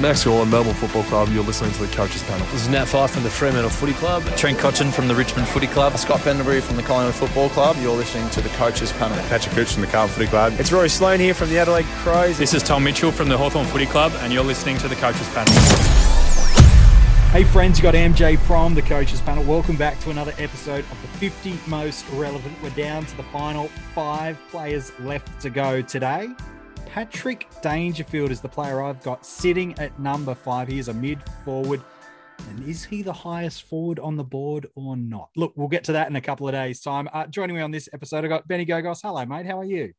Max Gawn, Melbourne Football Club. You're listening to the Coaches Panel. This is Nat Fyfe from the Fremantle Footy Club. Trent Cotchin from the Richmond Footy Club. Scott Pendlebury from the Collingwood Football Club. You're listening to the Coaches Panel. Patrick Cooch from the Carlton Footy Club. It's Rory Sloane here from the Adelaide Crows. This is Tom Mitchell from the Hawthorn Footy Club, and you're listening to the Coaches Panel. Hey friends, you got MJ from the Coaches Panel. Welcome back to another episode of the 50 Most Relevant. We're down to the final five players left to go today. Patrick Dangerfield is the player I've got sitting at number five. He is a mid forward. And is he the highest forward on the board or not? Look, we'll get to that in a couple of days' time. Uh, joining me on this episode, I've got Benny Gogos. Hello, mate. How are you?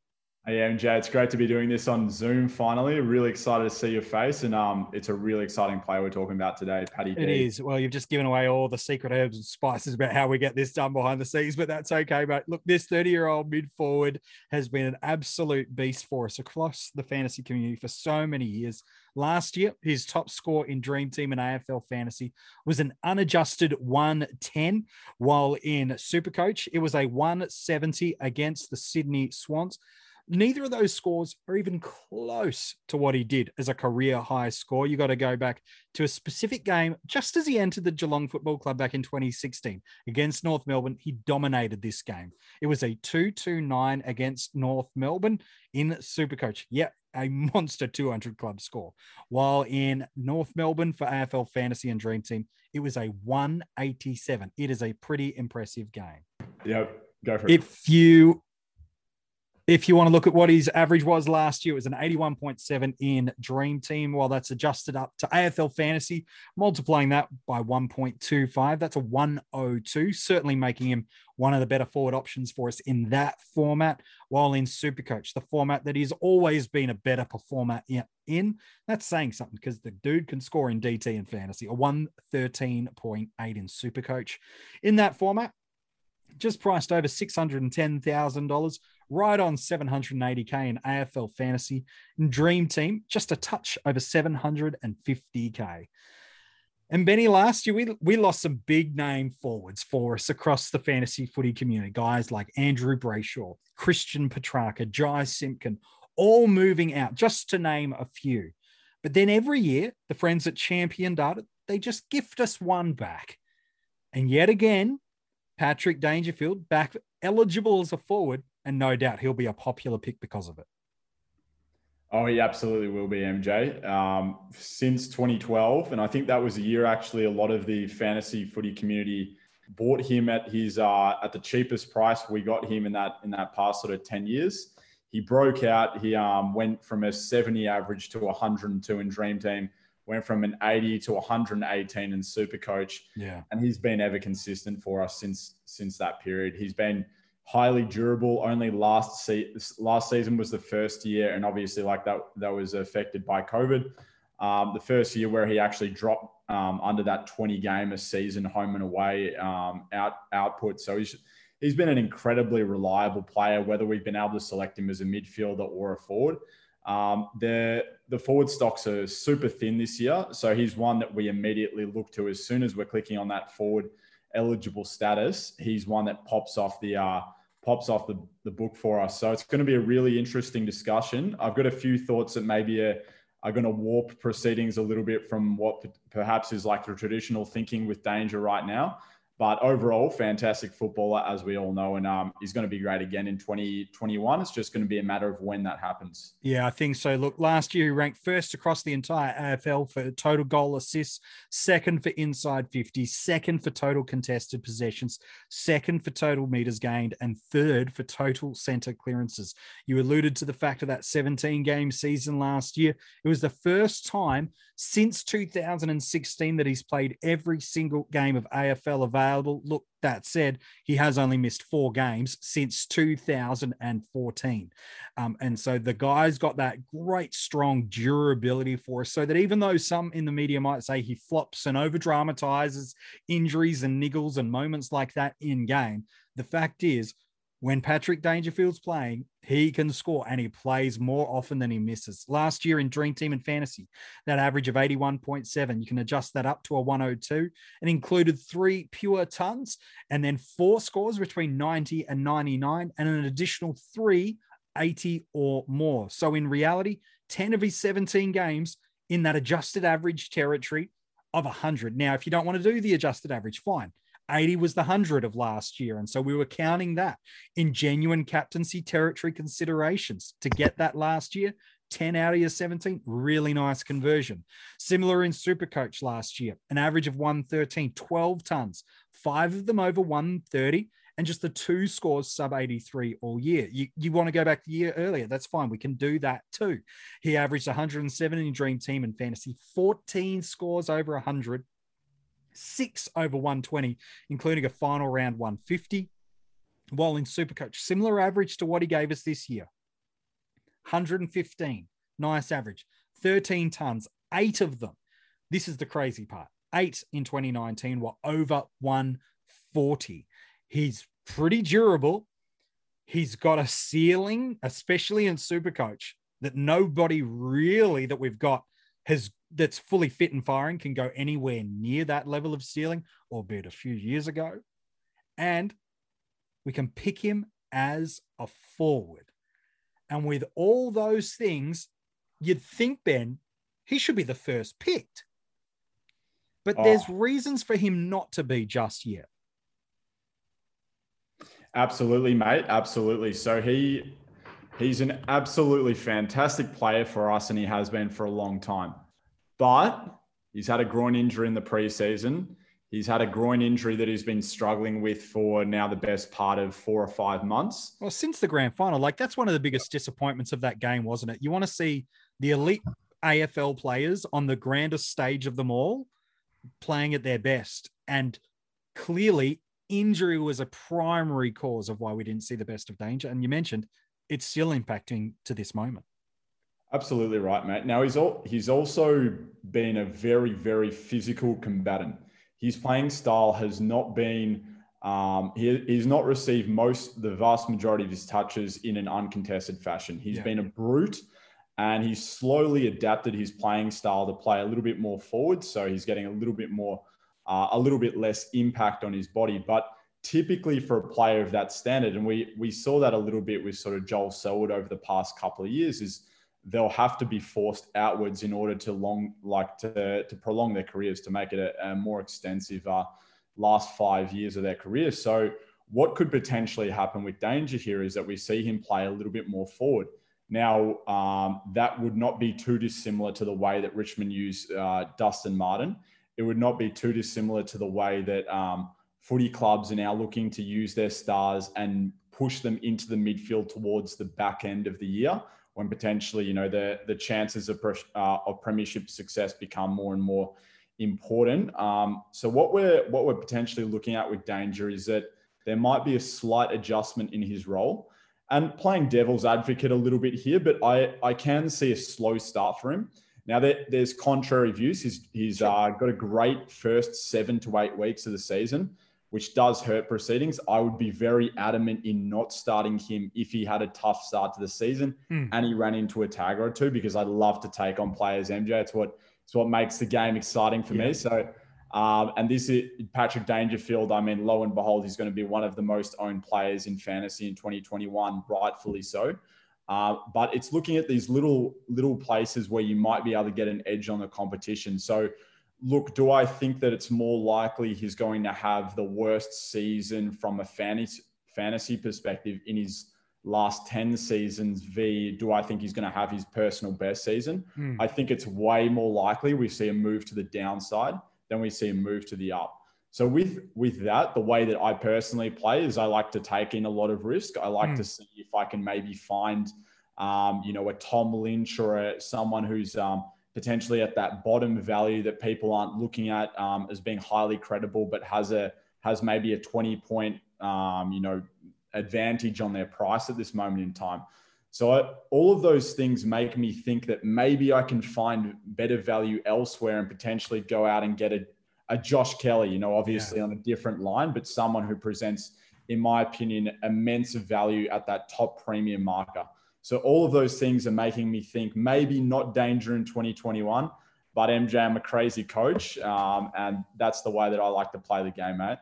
Hey, MJ, it's great to be doing this on Zoom finally. Really excited to see your face. And um, it's a really exciting play we're talking about today, Paddy It D. is. Well, you've just given away all the secret herbs and spices about how we get this done behind the scenes, but that's okay, mate. Look, this 30 year old mid forward has been an absolute beast for us across the fantasy community for so many years. Last year, his top score in Dream Team and AFL Fantasy was an unadjusted 110, while in Supercoach, it was a 170 against the Sydney Swans. Neither of those scores are even close to what he did as a career high score. You got to go back to a specific game just as he entered the Geelong Football Club back in 2016 against North Melbourne. He dominated this game. It was a 2 2 9 against North Melbourne in Supercoach. Yeah, a monster 200 club score. While in North Melbourne for AFL Fantasy and Dream Team, it was a 187. It is a pretty impressive game. Yep, go for it. If you if you want to look at what his average was last year, it was an 81.7 in Dream Team. While that's adjusted up to AFL Fantasy, multiplying that by 1.25, that's a 102, certainly making him one of the better forward options for us in that format. While in Supercoach, the format that he's always been a better performer in, that's saying something because the dude can score in DT and fantasy, a 113.8 in Supercoach. In that format, just priced over $610,000, right on 780K in AFL Fantasy. And Dream Team, just a touch over 750K. And Benny, last year we, we lost some big name forwards for us across the fantasy footy community. Guys like Andrew Brayshaw, Christian Petracca, Jy Simpkin, all moving out, just to name a few. But then every year, the friends at Champion Data, they just gift us one back. And yet again, Patrick Dangerfield back eligible as a forward, and no doubt he'll be a popular pick because of it. Oh, he absolutely will be, MJ. Um, since 2012, and I think that was a year actually a lot of the fantasy footy community bought him at his uh, at the cheapest price we got him in that in that past sort of 10 years. He broke out. He um, went from a 70 average to 102 in Dream Team. Went from an 80 to 118 in Super Coach. Yeah, and he's been ever consistent for us since since that period. He's been highly durable. Only last se- last season was the first year, and obviously like that that was affected by COVID. Um, the first year where he actually dropped um, under that 20 game a season home and away um, out output. So he's he's been an incredibly reliable player. Whether we've been able to select him as a midfielder or a forward. Um, the the forward stocks are super thin this year, so he's one that we immediately look to as soon as we're clicking on that forward eligible status. He's one that pops off the uh, pops off the, the book for us. So it's going to be a really interesting discussion. I've got a few thoughts that maybe are, are going to warp proceedings a little bit from what perhaps is like the traditional thinking with danger right now. But overall, fantastic footballer, as we all know, and um, he's going to be great again in 2021. It's just going to be a matter of when that happens. Yeah, I think so. Look, last year he ranked first across the entire AFL for total goal assists, second for inside 50, second for total contested possessions, second for total meters gained, and third for total center clearances. You alluded to the fact of that 17 game season last year. It was the first time since 2016 that he's played every single game of AFL available. Look, that said, he has only missed four games since 2014. Um, and so the guy's got that great, strong durability for us. So that even though some in the media might say he flops and over dramatizes injuries and niggles and moments like that in game, the fact is, when Patrick Dangerfield's playing, he can score and he plays more often than he misses. Last year in Dream Team and Fantasy, that average of 81.7, you can adjust that up to a 102 and included three pure tons and then four scores between 90 and 99 and an additional three 80 or more. So in reality, 10 of his 17 games, in that adjusted average territory of 100. Now, if you don't want to do the adjusted average, fine. 80 was the 100 of last year. And so we were counting that in genuine captaincy territory considerations to get that last year. 10 out of your 17, really nice conversion. Similar in Supercoach last year, an average of 113, 12 tons, five of them over 130, and just the two scores sub 83 all year. You, you want to go back the year earlier, that's fine. We can do that too. He averaged 107 in Dream Team and Fantasy, 14 scores over 100, six over 120, including a final round 150. While in Supercoach, similar average to what he gave us this year 115, nice average, 13 tons, eight of them. This is the crazy part. Eight in 2019 were over 140. He's pretty durable. He's got a ceiling, especially in Supercoach, that nobody really that we've got has that's fully fit and firing can go anywhere near that level of ceiling, albeit a few years ago. And we can pick him as a forward. And with all those things, you'd think, Ben, he should be the first picked. But oh. there's reasons for him not to be just yet. Absolutely, mate. Absolutely. So he he's an absolutely fantastic player for us, and he has been for a long time. But he's had a groin injury in the preseason. He's had a groin injury that he's been struggling with for now the best part of four or five months. Well, since the grand final, like that's one of the biggest disappointments of that game, wasn't it? You want to see the elite AFL players on the grandest stage of them all playing at their best. And clearly, injury was a primary cause of why we didn't see the best of danger. And you mentioned it's still impacting to this moment. Absolutely right, mate. Now he's all, he's also been a very very physical combatant. His playing style has not been um, he, he's not received most the vast majority of his touches in an uncontested fashion. He's yeah. been a brute, and he's slowly adapted his playing style to play a little bit more forward. So he's getting a little bit more uh, a little bit less impact on his body. But typically for a player of that standard, and we we saw that a little bit with sort of Joel Selwood over the past couple of years, is they'll have to be forced outwards in order to long like to, to prolong their careers to make it a, a more extensive uh, last five years of their career. So what could potentially happen with danger here is that we see him play a little bit more forward. Now, um, that would not be too dissimilar to the way that Richmond used uh, Dustin Martin it would not be too dissimilar to the way that um, footy clubs are now looking to use their stars and push them into the midfield towards the back end of the year when potentially you know the the chances of uh, of premiership success become more and more important. Um, so what we're what we're potentially looking at with Danger is that there might be a slight adjustment in his role. And playing devil's advocate a little bit here, but I, I can see a slow start for him. Now, there, there's contrary views. He's, he's uh, got a great first seven to eight weeks of the season, which does hurt proceedings. I would be very adamant in not starting him if he had a tough start to the season hmm. and he ran into a tag or two because I love to take on players, MJ. It's what, it's what makes the game exciting for yeah. me. So, um, and this is Patrick Dangerfield. I mean, lo and behold, he's going to be one of the most owned players in fantasy in 2021, rightfully so. Uh, but it's looking at these little little places where you might be able to get an edge on the competition. So, look, do I think that it's more likely he's going to have the worst season from a fantasy fantasy perspective in his last 10 seasons v do i think he's going to have his personal best season hmm. i think it's way more likely we see a move to the downside than we see a move to the up so with with that, the way that I personally play is I like to take in a lot of risk. I like mm. to see if I can maybe find, um, you know, a Tom Lynch or a, someone who's um, potentially at that bottom value that people aren't looking at um, as being highly credible, but has a has maybe a twenty point, um, you know, advantage on their price at this moment in time. So I, all of those things make me think that maybe I can find better value elsewhere and potentially go out and get a a Josh Kelly, you know, obviously yeah. on a different line, but someone who presents, in my opinion, immense value at that top premium marker. So all of those things are making me think maybe not danger in 2021, but MJ, I'm a crazy coach, um, and that's the way that I like to play the game, mate.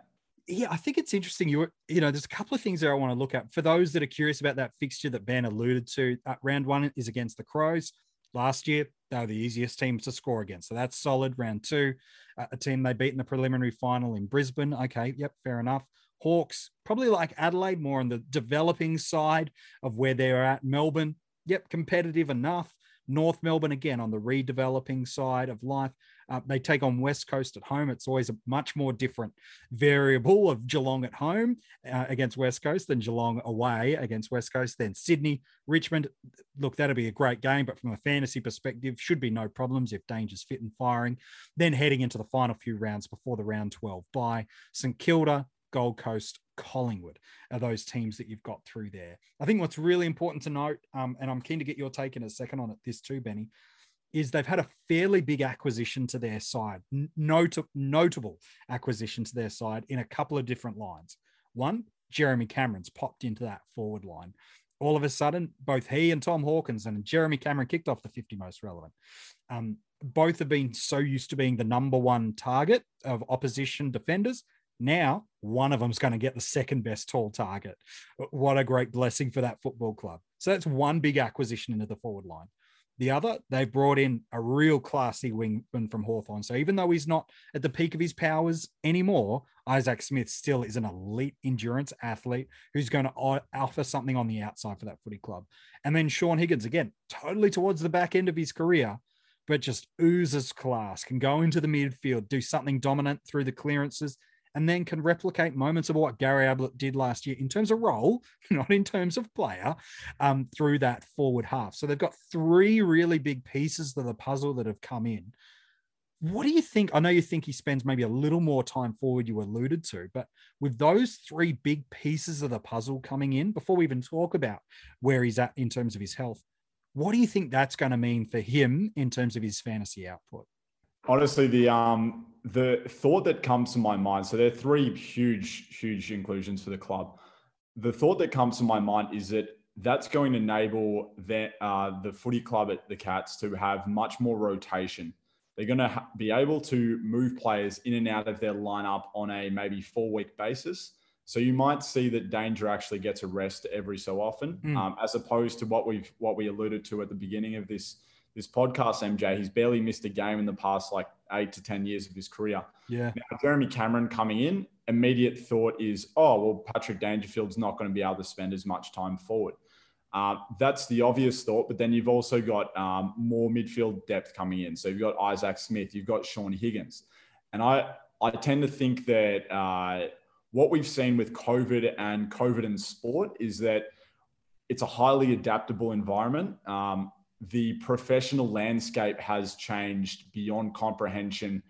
Yeah, I think it's interesting. You you know, there's a couple of things there I want to look at for those that are curious about that fixture that Ben alluded to. Uh, round one is against the Crows last year. they were the easiest teams to score against. So that's solid. Round two, a team they beat in the preliminary final in Brisbane. Okay, yep, fair enough. Hawks, probably like Adelaide, more on the developing side of where they're at. Melbourne, yep, competitive enough. North Melbourne, again, on the redeveloping side of life. Uh, they take on West Coast at home. It's always a much more different variable of Geelong at home uh, against West Coast than Geelong away against West Coast. Then Sydney, Richmond. Look, that'll be a great game, but from a fantasy perspective, should be no problems if Danger's fit and firing. Then heading into the final few rounds before the round 12 bye St Kilda, Gold Coast, Collingwood are those teams that you've got through there. I think what's really important to note, um, and I'm keen to get your take in a second on it, this too, Benny, is they've had a fairly big acquisition to their side, Not- notable acquisition to their side in a couple of different lines. One, Jeremy Cameron's popped into that forward line. All of a sudden, both he and Tom Hawkins and Jeremy Cameron kicked off the 50 most relevant. Um, both have been so used to being the number one target of opposition defenders. Now, one of them's going to get the second best tall target. Uh, what a great blessing for that football club. So that's one big acquisition into the forward line. The other, they've brought in a real classy wingman from Hawthorn. So even though he's not at the peak of his powers anymore, Isaac Smith still is an elite endurance athlete who's going to offer something on the outside for that footy club. And then Shaun Higgins, again, totally towards the back end of his career, but just oozes class, can go into the midfield, do something dominant through the clearances, and then can replicate moments of what Gary Ablett did last year in terms of role, not in terms of player, um, through that forward half. So they've got three really big pieces of the puzzle that have come in. What do you think? I know you think he spends maybe a little more time forward, you alluded to, but with those three big pieces of the puzzle coming in, before we even talk about where he's at in terms of his health, what do you think that's going to mean for him in terms of his fantasy output? Honestly, the um the thought that comes to my mind. So there are three huge, huge inclusions for the club. The thought that comes to my mind is that that's going to enable the, uh, the footy club at the Cats to have much more rotation. They're going to ha- be able to move players in and out of their lineup on a maybe four week basis. So you might see that Danger actually gets a rest every so often, mm. um, as opposed to what we've what we alluded to at the beginning of this this podcast, MJ, he's barely missed a game in the past like eight to 10 years of his career. Yeah. Now, Jeremy Cameron coming in, immediate thought is, oh, well, Patrick Dangerfield's not going to be able to spend as much time forward. Uh, that's the obvious thought, but then you've also got um, more midfield depth coming in. So you've got Isaac Smith, you've got Shaun Higgins. And I, I tend to think that uh, what we've seen with COVID and COVID in sport is that it's a highly adaptable environment. Um, the professional landscape has changed beyond comprehension.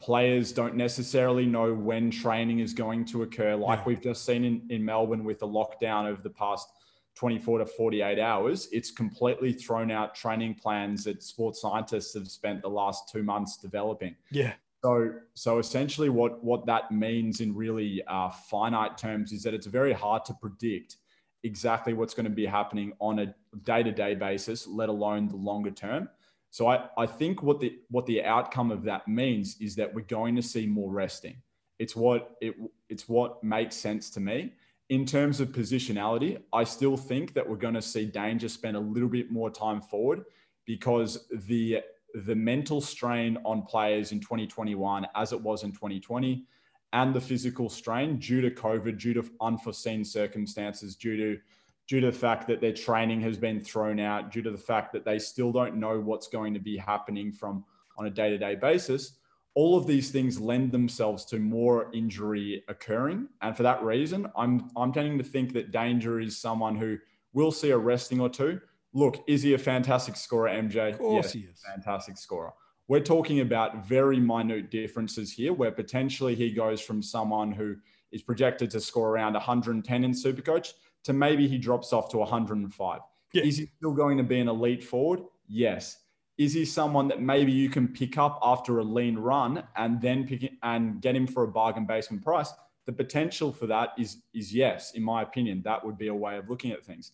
Players don't necessarily know when training is going to occur, like yeah. we've just seen in, in Melbourne with the lockdown over the past 24 to 48 hours. It's completely thrown out training plans that sports scientists have spent the last two months developing. Yeah. So, so essentially, what what that means in really uh, finite terms is that it's very hard to predict exactly what's going to be happening on a day-to-day basis, let alone the longer term. So I, I think what the what the outcome of that means is that we're going to see more resting. It's what it it's what makes sense to me. In terms of positionality, I still think that we're going to see Danger spend a little bit more time forward because the the mental strain on players in 2021 as it was in 2020 and the physical strain due to COVID, due to unforeseen circumstances, due to due to the fact that their training has been thrown out, due to the fact that they still don't know what's going to be happening from on a day-to-day basis. All of these things lend themselves to more injury occurring. And for that reason, I'm I'm tending to think that danger is someone who will see a resting or two. Look, is he a fantastic scorer, MJ? Of course yes, he is. Fantastic scorer we're talking about very minute differences here where potentially he goes from someone who is projected to score around 110 in Supercoach to maybe he drops off to 105. Yeah. Is he still going to be an elite forward? Yes. Is he someone that maybe you can pick up after a lean run and then pick it and get him for a bargain basement price? The potential for that is is yes, in my opinion, that would be a way of looking at things.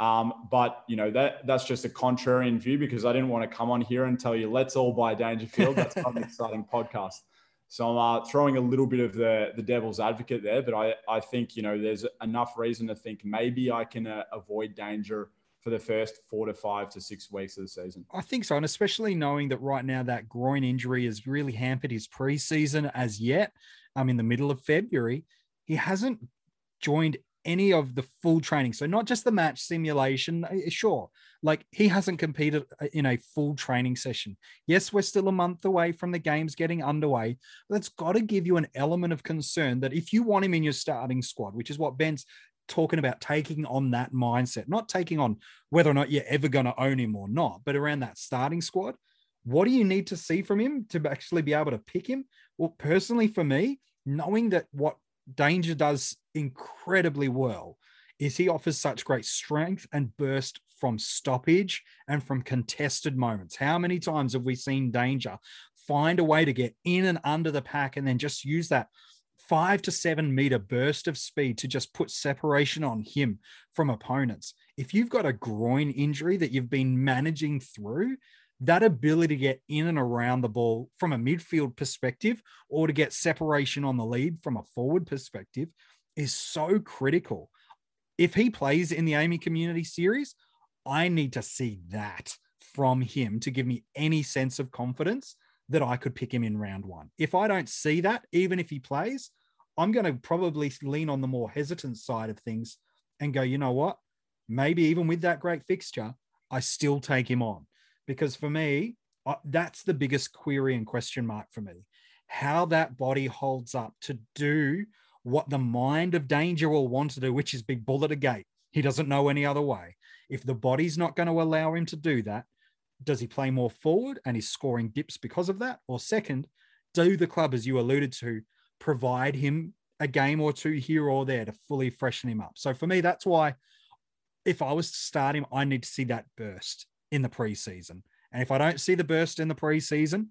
Um, but you know that that's just a contrarian view because I didn't want to come on here and tell you let's all buy Dangerfield. That's quite an exciting podcast. So I'm uh, throwing a little bit of the the devil's advocate there, but I I think you know there's enough reason to think maybe I can uh, avoid danger for the first four to five to six weeks of the season. I think so. And especially knowing that right now that groin injury has really hampered his preseason as yet. I'm um, in the middle of February. He hasn't joined any of the full training. So not just the match simulation, eh, sure. Like he hasn't competed uh, in a full training session. Yes, we're still a month away from the games getting underway. That's got to give you an element of concern that if you want him in your starting squad, which is what Ben's talking about taking on that mindset, not taking on whether or not you're ever going to own him or not, but around that starting squad. What do you need to see from him to actually be able to pick him? Well, personally, for me, knowing that what Danger does incredibly well is he offers such great strength and burst from stoppage and from contested moments. How many times have we seen Danger find a way to get in and under the pack and then just use that five to seven meter burst of speed to just put separation on him from opponents? If you've got a groin injury that you've been managing through, that ability to get in and around the ball from a midfield perspective or to get separation on the lead from a forward perspective is so critical. If he plays in the AAMI Community Series, I need to see that from him to give me any sense of confidence that I could pick him in round one. If I don't see that, even if he plays, I'm going to probably lean on the more hesitant side of things and go, you know what? Maybe even with that great fixture, I still take him on because for me, uh, that's the biggest query and question mark for me. How that body holds up to do what the mind of danger will want to do, which is be bull at a gate. He doesn't know any other way. If the body's not going to allow him to do that, does he play more forward and he's scoring dips because of that? Or second, do the club, as you alluded to, provide him a game or two here or there to fully freshen him up? So for me, that's why if I was to start him, I need to see that burst in the preseason. And if I don't see the burst in the preseason,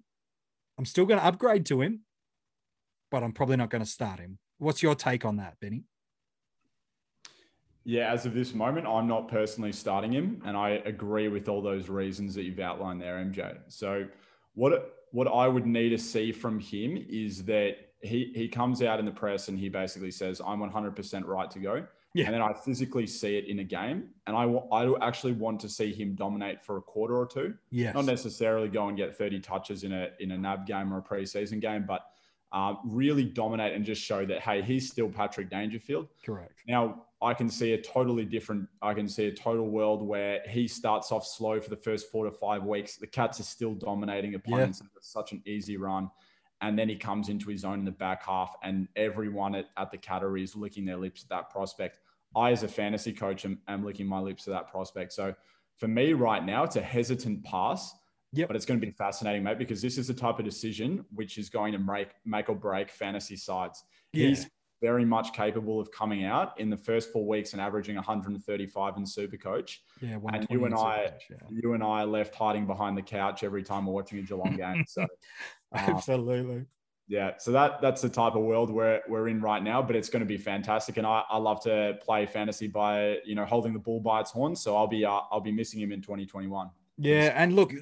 I'm still going to upgrade to him, but I'm probably not going to start him. What's your take on that, Benny? Yeah, as of this moment, I'm not personally starting him, and I agree with all those reasons that you've outlined there, MJ. So, what what I would need to see from him is that he he comes out in the press and he basically says, "I'm 100% right to go." Yeah. And then I physically see it in a game, and I, I actually want to see him dominate for a quarter or two. Yeah. Not necessarily go and get 30 touches in a in a NAB game or a preseason game, but uh, really dominate and just show that hey, he's still Patrick Dangerfield. Correct. Now I can see a totally different. I can see a total world where he starts off slow for the first four to five weeks. The Cats are still dominating opponents. Yeah. It's such an easy run and then he comes into his own in the back half, and everyone at, at the Cattery is licking their lips at that prospect. I, as a fantasy coach, am, am licking my lips at that prospect. So for me right now, it's a hesitant pass. Yep. But it's going to be fascinating, mate, because this is the type of decision which is going to make make or break fantasy sides. Yeah. He's very much capable of coming out in the first four weeks and averaging 135 in Super Coach. Yeah, and you and I, coach, yeah. you and I left hiding behind the couch every time we're watching a Geelong game. So Absolutely. Yeah, so that that's the type of world we're we're in right now, but it's going to be fantastic, and I, I love to play fantasy by you know holding the bull by its horns. So I'll be uh, I'll be missing him in 2021. Yeah, and look,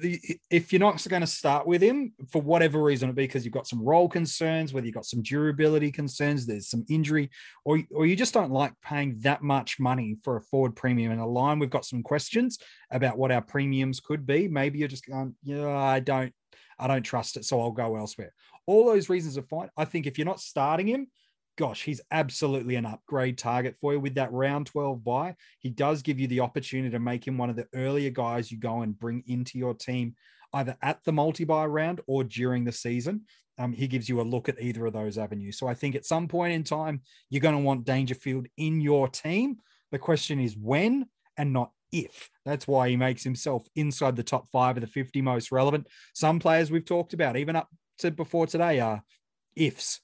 if you're not going to start with him for whatever reason, it be because you've got some role concerns, whether you've got some durability concerns, there's some injury, or or you just don't like paying that much money for a forward premium in a line. We've got some questions about what our premiums could be. Maybe you're just going, yeah, I don't I don't trust it, so I'll go elsewhere. All those reasons are fine. I think if you're not starting him, gosh, he's absolutely an upgrade target for you with that round 12 bye. He does give you the opportunity to make him one of the earlier guys you go and bring into your team, either at the multi bye round or during the season. Um, he gives you a look at either of those avenues. So I think at some point in time, you're going to want Dangerfield in your team. The question is when and not if. That's why he makes himself inside the top five of the 50 most relevant. Some players we've talked about, even up to before today, are ifs.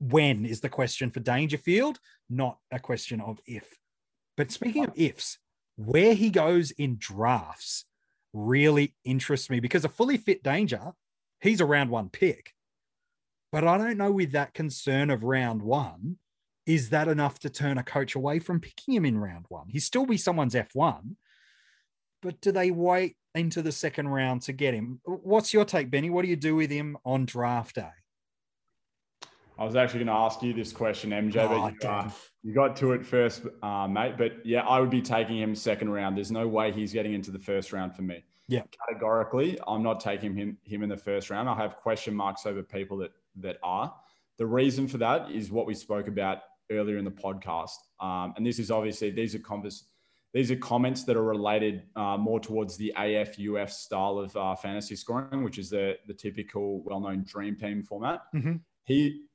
When is the question for Dangerfield, not a question of if. But speaking of ifs, where he goes in drafts really interests me because a fully fit Danger, he's a round one pick. But I don't know with that concern of round one is that enough to turn a coach away from picking him in round one? He'd still be someone's F1, but do they wait into the second round to get him? What's your take, Benny? What do you do with him on draft day? I was actually going to ask you this question, MJ, Oh, but you, uh, you got to it first, uh, mate. But yeah, I would be taking him second round. There's no way he's getting into the first round for me. Yeah. Categorically, I'm not taking him him in the first round. I have question marks over people that that are. The reason for that is what we spoke about earlier in the podcast, um, and this is obviously these are convers- these are comments that are related uh, more towards the AFUF style of uh, fantasy scoring, which is the the typical well-known dream team format. Mhm. He,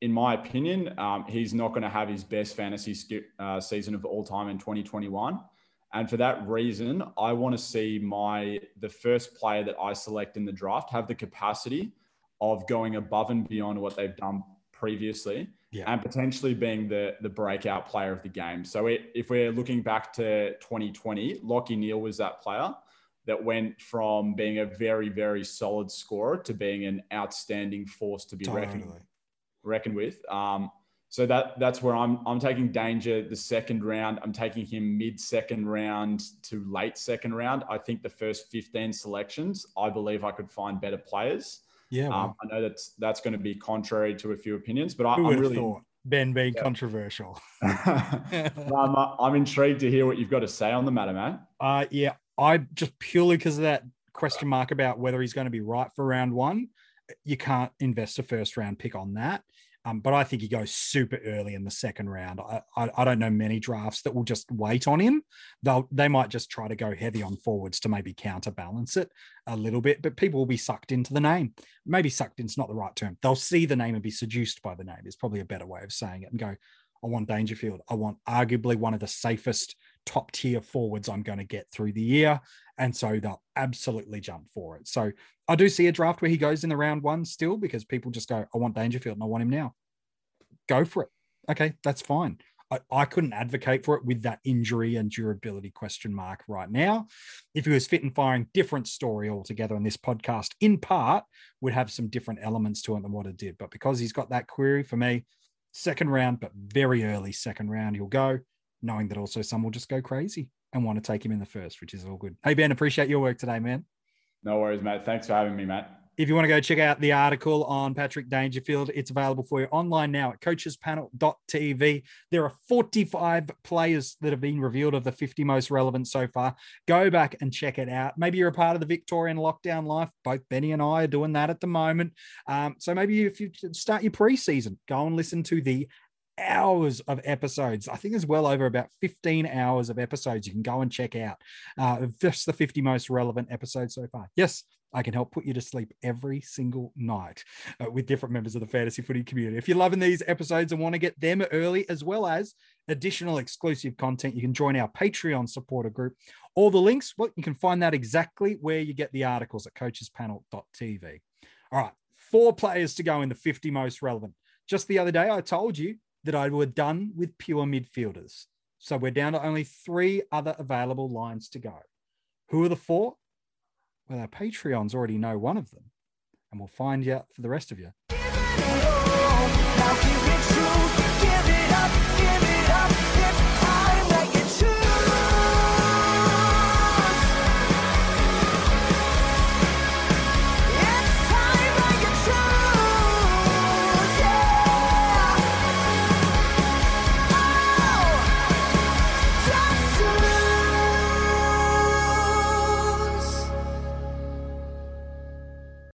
in my opinion, um, he's not going to have his best fantasy sk- uh, season of all time in 2021. And for that reason, I want to see my the first player that I select in the draft have the capacity of going above and beyond what they've done previously Yeah. and potentially being the the breakout player of the game. So it, if we're looking back to 2020, Lachie Neale was that player that went from being a very very solid scorer to being an outstanding force to be reckoned reckoned with. Um, so that that's where I'm I'm taking Danger the second round. I'm taking him mid second round to late second round. I think the first 15 selections, I believe I could find better players. Yeah. Um, I know that's that's going to be contrary to a few opinions, but I, who I'm really thought Ben being Yeah. controversial? I'm, uh, I'm intrigued to hear what you've got to say on the matter, man. Uh, yeah, I just purely because of that question mark about whether he's going to be right for round one, you can't invest a first round pick on that. Um, but I think he goes super early in the second round. I, I, I don't know many drafts that will just wait on him. They'll they might just try to go heavy on forwards to maybe counterbalance it a little bit. But people will be sucked into the name. Maybe sucked in's not the right term. They'll see the name and be seduced by the name. Is probably a better way of saying it. And go, I want Dangerfield. I want arguably one of the safest top tier forwards I'm going to get through the year. And so they'll absolutely jump for it. So I do see a draft where he goes in the round one still because people just go, I want Dangerfield and I want him now. Go for it. Okay, that's fine. I, I couldn't advocate for it with that injury and durability question mark right now. If he was fit and firing, different story altogether. And this podcast, in part, would have some different elements to it than what it did. But because he's got that query for me, second round, but very early second round, he'll go, knowing that also some will just go crazy and want to take him in the first, which is all good. Hey, Ben, appreciate your work today, man. No worries, Matt. Thanks for having me, mate. If you want to go check out the article on Patrick Dangerfield, it's available for you online now at coachespanel.tv. There are 45 players that have been revealed of the 50 most relevant so far. Go back and check it out. Maybe you're a part of the Victorian lockdown life. Both Benny and I are doing that at the moment. Um, so maybe if you start your preseason, go and listen to the hours of episodes. I think there's well over about 15 hours of episodes you can go and check out uh, just the 50 most relevant episodes so far. Yes, I can help put you to sleep every single night uh, with different members of the fantasy footy community. If you're loving these episodes and want to get them early as well as additional exclusive content, you can join our Patreon supporter group. All the links, well, you can find that exactly where you get the articles at coachespanel.tv. All right, four players to go in the 50 most relevant. Just the other day, I told you that I were done with pure midfielders. So we're down to only three other available lines to go. Who are the four? Well, our Patreons already know one of them, and we'll find out for the rest of you